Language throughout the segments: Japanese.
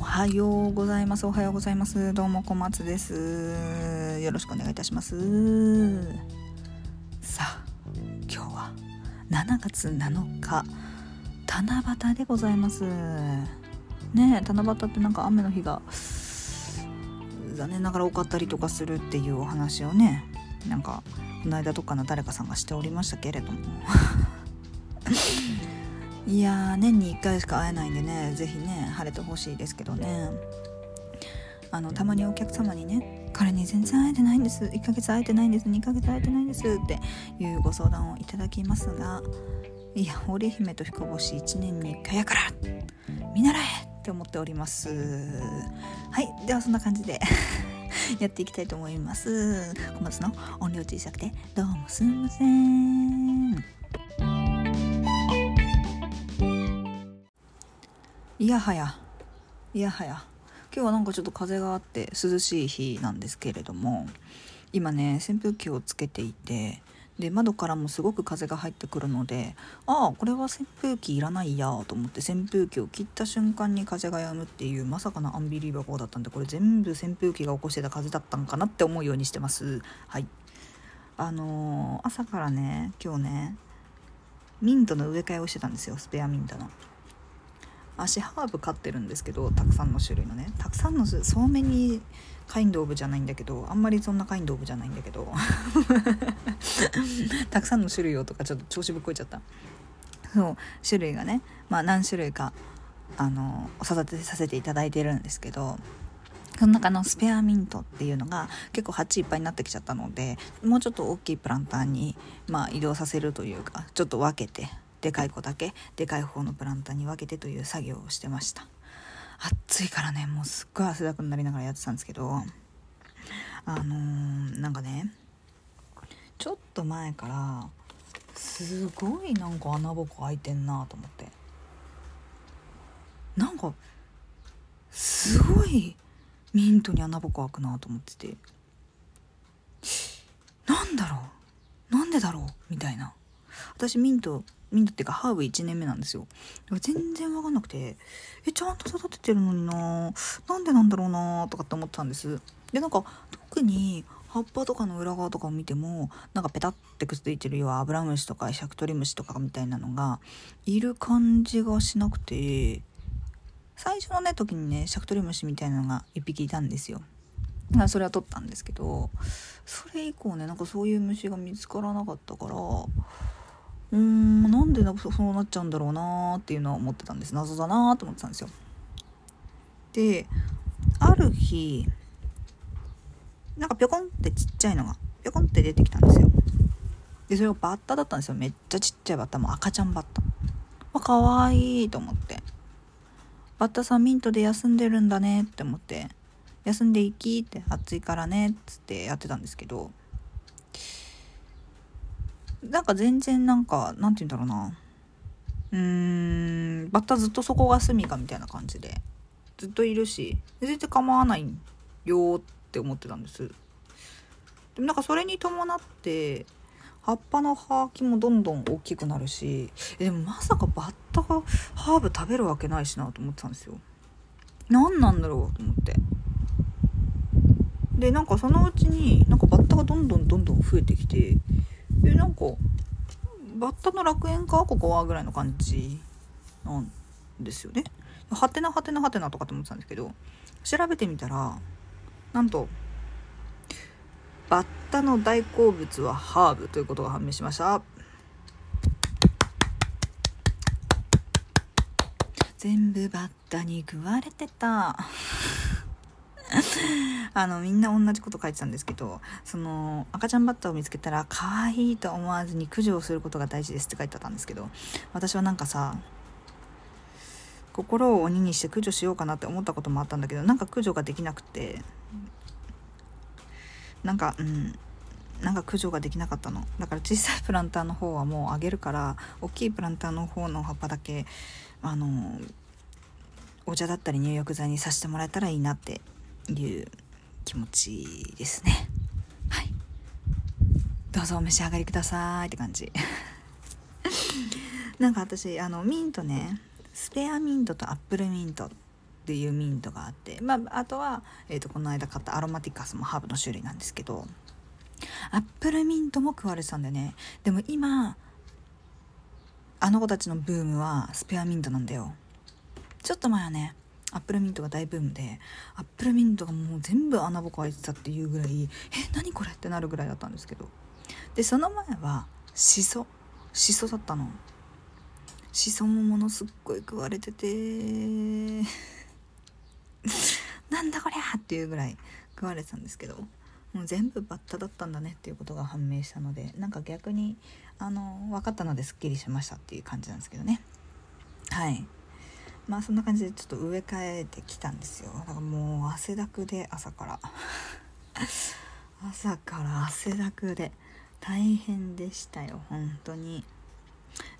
おはようございます。おはようございます。どうも小松です。よろしくお願いいたします。さあ今日は7月7日七夕でございます。ねえ七夕ってなんか雨の日が残念ながら多かったりとかするっていうお話をねなんかこの間どっかの誰かさんがしておりましたけれども。いやー年に1回しか会えないんでね是非ね晴れてほしいですけどね。あのたまにお客様にね彼に全然会えてないんです。1ヶ月会えてないんです。2ヶ月会えてないんですっていうご相談をいただきますがいや織姫と彦星1年に1回やから見習えって思っております。はいではそんな感じで やっていきたいと思います。小松の音量小さくてどうもすんませんいやはや。いやはや。今日はなんかちょっと風があって涼しい日なんですけれども今ね扇風機をつけていてで窓からもすごく風が入ってくるのでああこれは扇風機いらないやと思って扇風機を切った瞬間に風が止むっていうまさかのアンビリーバボーだったんでこれ全部扇風機が起こしてた風だったんかなって思うようにしてます。はい。あのー、朝からね今日ねミントの植え替えをしてたんですよ。スペアミントの。足ハーブ飼ってるんですけどたくさんの種類のね。たくさんのそうめんにカインドオブじゃないんだけどあんまりそんなカインドオブじゃないんだけど。たくさんの種類をとかちょっと調子ぶっこいちゃった。そう種類がねまあ何種類かあの育てさせていただいてるんですけどその中のスペアミントっていうのが結構鉢いっぱいになってきちゃったのでもうちょっと大きいプランターに、まあ、移動させるというかちょっと分けてでかい子だけでかい方のプランターに分けてという作業をしてました。暑いからねもうすっごい汗だくになりながらやってたんですけどあのー、なんかねちょっと前からすごいなんか穴ぼこ開いてんなと思って。なんかすごいミントに穴ぼこ開くなと思ってて。なんだろう？なんでだろう？みたいな。私ミントミントっていうかハーブ1年目なんですよ。全然分かんなくてえちゃんと育ててるのにななんでなんだろうなとかって思ってたんです。でなんか特に葉っぱとかの裏側とかを見てもなんかペタってくっついてるようアブラムシとかシャクトリムシとかみたいなのがいる感じがしなくて最初のね時にねシャクトリムシみたいなのが1匹いたんですよ。それは取ったんですけどそれ以降ねなんかそういう虫が見つからなかったからうーんなんでそうなっちゃうんだろうなっていうのは思ってたんです。謎だなと思ってたんですよ。である日なんかぴょこんってちっちゃいのがぴょこんって出てきたんですよ。でそれがバッタだったんですよ。めっちゃちっちゃいバッタ。も赤ちゃんバッタ。わかわいいと思って。バッタさんミントで休んでるんだねって思って。休んでいきって暑いからねっつってやってたんですけど。なんか全然なんかなんて言うんだろうな。うーんバッタずっとそこが住みかみたいな感じで。ずっといるし全然構わないよって思ってたんです。でもなんかそれに伴って葉っぱの葉きもどんどん大きくなるしでもまさかバッタがハーブ食べるわけないしなと思ってたんですよ。何なんだろうと思って。でなんかそのうちになんかバッタがどんどんどんどん増えてきてえなんかバッタの楽園かここはぐらいの感じなんですよね。はてなはてなはてなとかって思ってたんですけど調べてみたらなんとバッタの大好物はハーブということが判明しました。全部バッタに食われてた。あのみんな同じこと書いてたんですけどその赤ちゃんバッタを見つけたら可愛いと思わずに駆除をすることが大事ですって書いてあったんですけど私はなんかさ心を鬼にして駆除しようかなって思ったこともあったんだけどなんか駆除ができなくてなんかうんなんか駆除ができなかったの。だから小さいプランターの方はもうあげるから大きいプランターの方の葉っぱだけあのお茶だったり入浴剤にさせてもらえたらいいなっていう気持ちですね。はい。どうぞお召し上がりくださいって感じ。なんか私あのミントねスペアミントとアップルミントっていうミントがあって、まあ、あとは、えーと、この間買ったアロマティカスもハーブの種類なんですけどアップルミントも食われてたんだよね。でも今あの子たちのブームはスペアミントなんだよ。ちょっと前はねアップルミントが大ブームでアップルミントがもう全部穴ぼこ開いてたっていうぐらいえ何これってなるぐらいだったんですけど。でその前はシソ。シソだったの。シソもものすっごい食われてて なんだこりゃっていうぐらい食われてたんですけどもう全部バッタだったんだねっていうことが判明したのでなんか逆にあの分かったのですっきりしましたっていう感じなんですけどね。はい。まあそんな感じでちょっと植え替えてきたんですよ。だからもう汗だくで朝から。朝から汗だくで大変でしたよ本当に。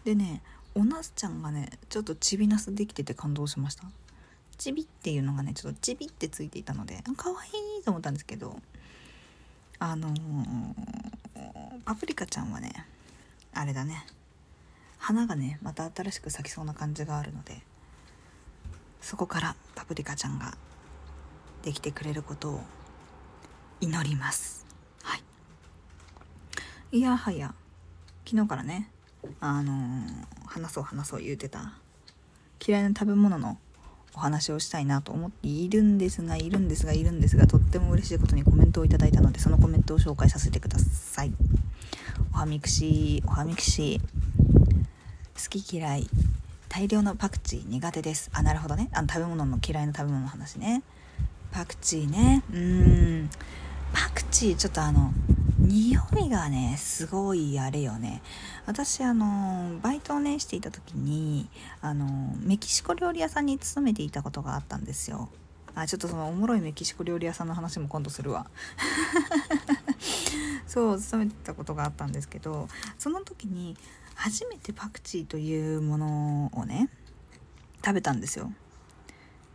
でねおなすちゃんがねちょっとちびなすできてて感動しました。ちびっていうのがねちょっとちびってついていたので可愛いと思ったんですけどあのー、パプリカちゃんはねあれだね。花がねまた新しく咲きそうな感じがあるのでそこからパプリカちゃんができてくれることを祈ります。はい。いやはや昨日からねあのー、話そう話そう言うてた嫌いな食べ物のお話をしたいなと思っているんですがいるんですがいるんですがとっても嬉しいことにコメントをいただいたのでそのコメントを紹介させてください。おはみくしおはみくし好き嫌い大量のパクチー苦手です。あなるほどね。あの食べ物の嫌いな食べ物の話ね。パクチーね。うーん。パクチーちょっとあの匂いがねすごいあれよね。私あのバイトをねしていた時にあのメキシコ料理屋さんに勤めていたことがあったんですよ。あちょっとそのおもろいメキシコ料理屋さんの話も今度するわ。そう勤めてたことがあったんですけどその時に初めてパクチーというものをね食べたんですよ。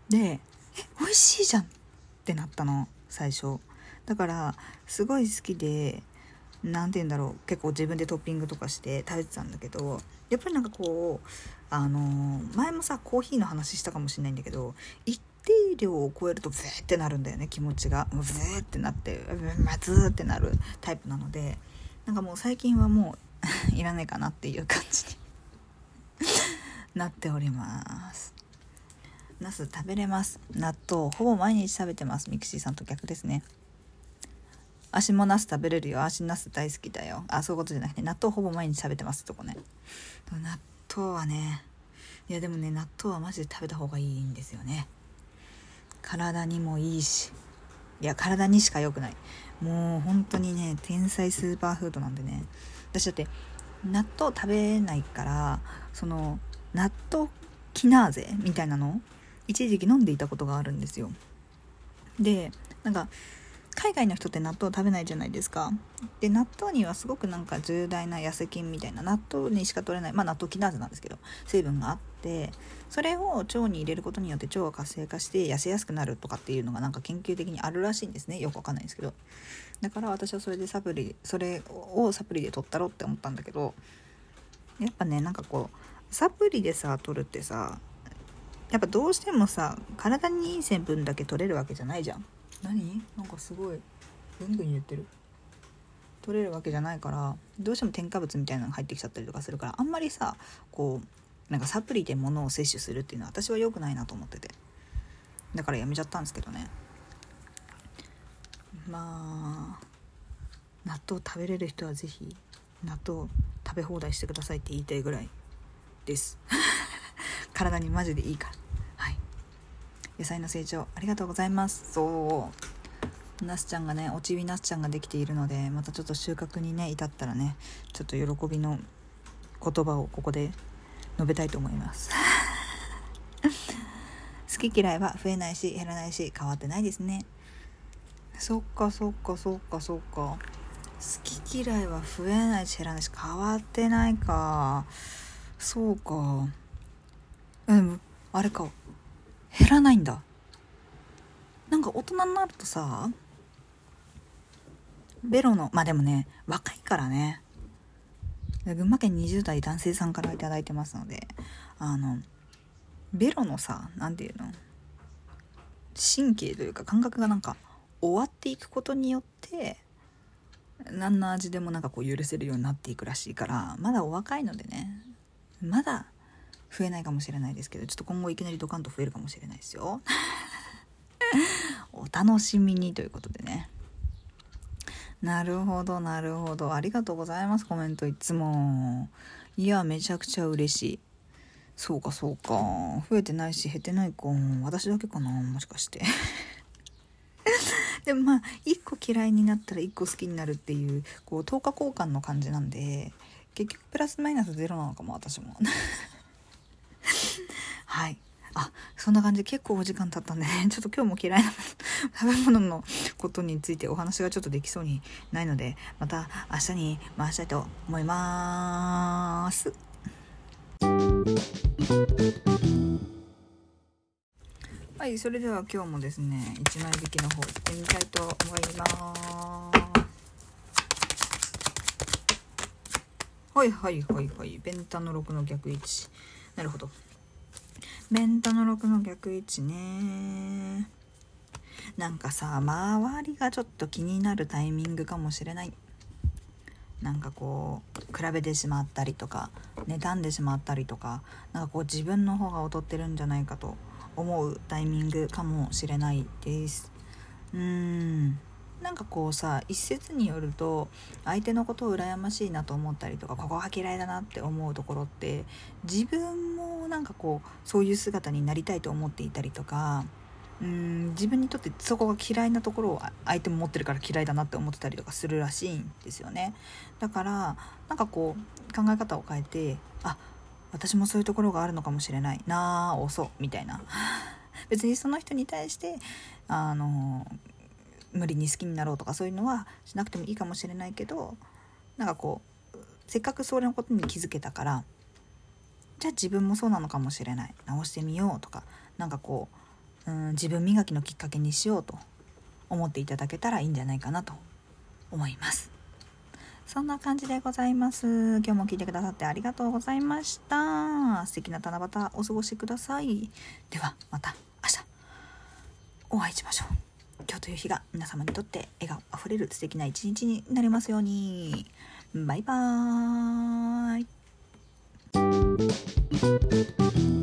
でえ美味しいじゃんってなったの最初。だからすごい好きで何て言うんだろう結構自分でトッピングとかして食べてたんだけどやっぱりなんかこうあの前もさコーヒーの話したかもしれないんだけど一定量を超えるとブーってなるんだよね気持ちが。ブーってなってまずーってなるタイプなのでなんかもう最近はもう いらないかなっていう感じに なっております。ナス食べれます。納豆ほぼ毎日食べてます。ミクシーさんと逆ですね。足もナス食べれるよ。足ナス大好きだよ。あそういうことじゃなくて納豆ほぼ毎日食べてますとこね。納豆はねいやでもね納豆はマジで食べた方がいいんですよね。体にもいいしいや体にしか良くない。もう本当にね天才スーパーフードなんでね。私だって納豆食べないからその納豆キナーゼみたいなの一時期飲んでいたことがあるんですよ。でなんか海外の人って納豆食べないじゃないですか。で納豆にはすごくなんか重大な痩せ菌みたいな納豆にしか取れないまあ納豆キナーゼなんですけど成分があってそれを腸に入れることによって腸が活性化して痩せやすくなるとかっていうのがなんか研究的にあるらしいんですね。よくわかんないんですけど。だから私はそれでサプリそれをサプリで取ったろって思ったんだけどやっぱねなんかこうサプリでさ取るってさやっぱどうしてもさ体にいい成分だけ取れるわけじゃないじゃん。何？なんかすごいぐんぐん言ってる。取れるわけじゃないからどうしても添加物みたいなのが入ってきちゃったりとかするからあんまりさこうなんかサプリで物を摂取するっていうのは私は良くないなと思ってて。だからやめちゃったんですけどね。まあ納豆食べれる人は是非納豆食べ放題してくださいって言いたいぐらいです。体にマジでいいから。野菜の成長ありがとうございます。そう。ナスちゃんがねおちびナスちゃんができているのでまたちょっと収穫にね至ったらねちょっと喜びの言葉をここで述べたいと思います。好き嫌いは増えないし減らないし変わってないですね。そっかそっかそっかそっか。好き嫌いは増えないし減らないし変わってないか。そうか。うんあれか。減らないんだ。なんか大人になるとさベロのまあでもね若いからね。群馬県20代男性さんから頂いてますのであのベロのさ何て言うの神経というか感覚がなんか終わっていくことによって何の味でもなんかこう許せるようになっていくらしいからまだお若いのでねまだ増えないかもしれないですけどちょっと今後いきなりドカンと増えるかもしれないですよ。お楽しみにということでね。なるほどなるほど。ありがとうございますコメントいつも。いやめちゃくちゃ嬉しい。そうかそうか。増えてないし減ってないか私だけかなもしかして。でもまあ1個嫌いになったら1個好きになるっていうこう10日交換の感じなんで結局プラスマイナスゼロなのかも私も。はい。あそんな感じで結構お時間経ったんでね。ちょっと今日も嫌いな食べ物のことについてお話がちょっとできそうにないのでまた明日に回したいと思います。はいそれでは今日もですね1枚引きの方行ってみたいと思います。はいはいはいはい。ペンタの6の逆位置。なるほど。メンタの6の逆位置ね。なんかさ周りがちょっと気になるタイミングかもしれない。なんかこう比べてしまったりとか妬んでしまったりとかなんかこう自分の方が劣ってるんじゃないかと思うタイミングかもしれないです。うーん。なんかこうさ一説によると相手のことを羨ましいなと思ったりとかここが嫌いだなって思うところって自分もなんかこうそういう姿になりたいと思っていたりとかうん自分にとってそこが嫌いなところを相手も持ってるから嫌いだなって思ってたりとかするらしいんですよね。だからなんかこう考え方を変えてあ私もそういうところがあるのかもしれないなあ遅みたいな。別にその人に対してあの無理に好きになろうとかそういうのはしなくてもいいかもしれないけどなんかこうせっかくそれのことに気づけたからじゃあ自分もそうなのかもしれない。直してみようとか。何かこううん自分磨きのきっかけにしようと思っていただけたらいいんじゃないかなと思います。そんな感じでございます。今日も聞いてくださってありがとうございました。素敵な七夕お過ごしください。ではまた明日お会いしましょう。今日という日が皆様にとって笑顔あふれる素敵な一日になりますように。バイバーイ。Thank you.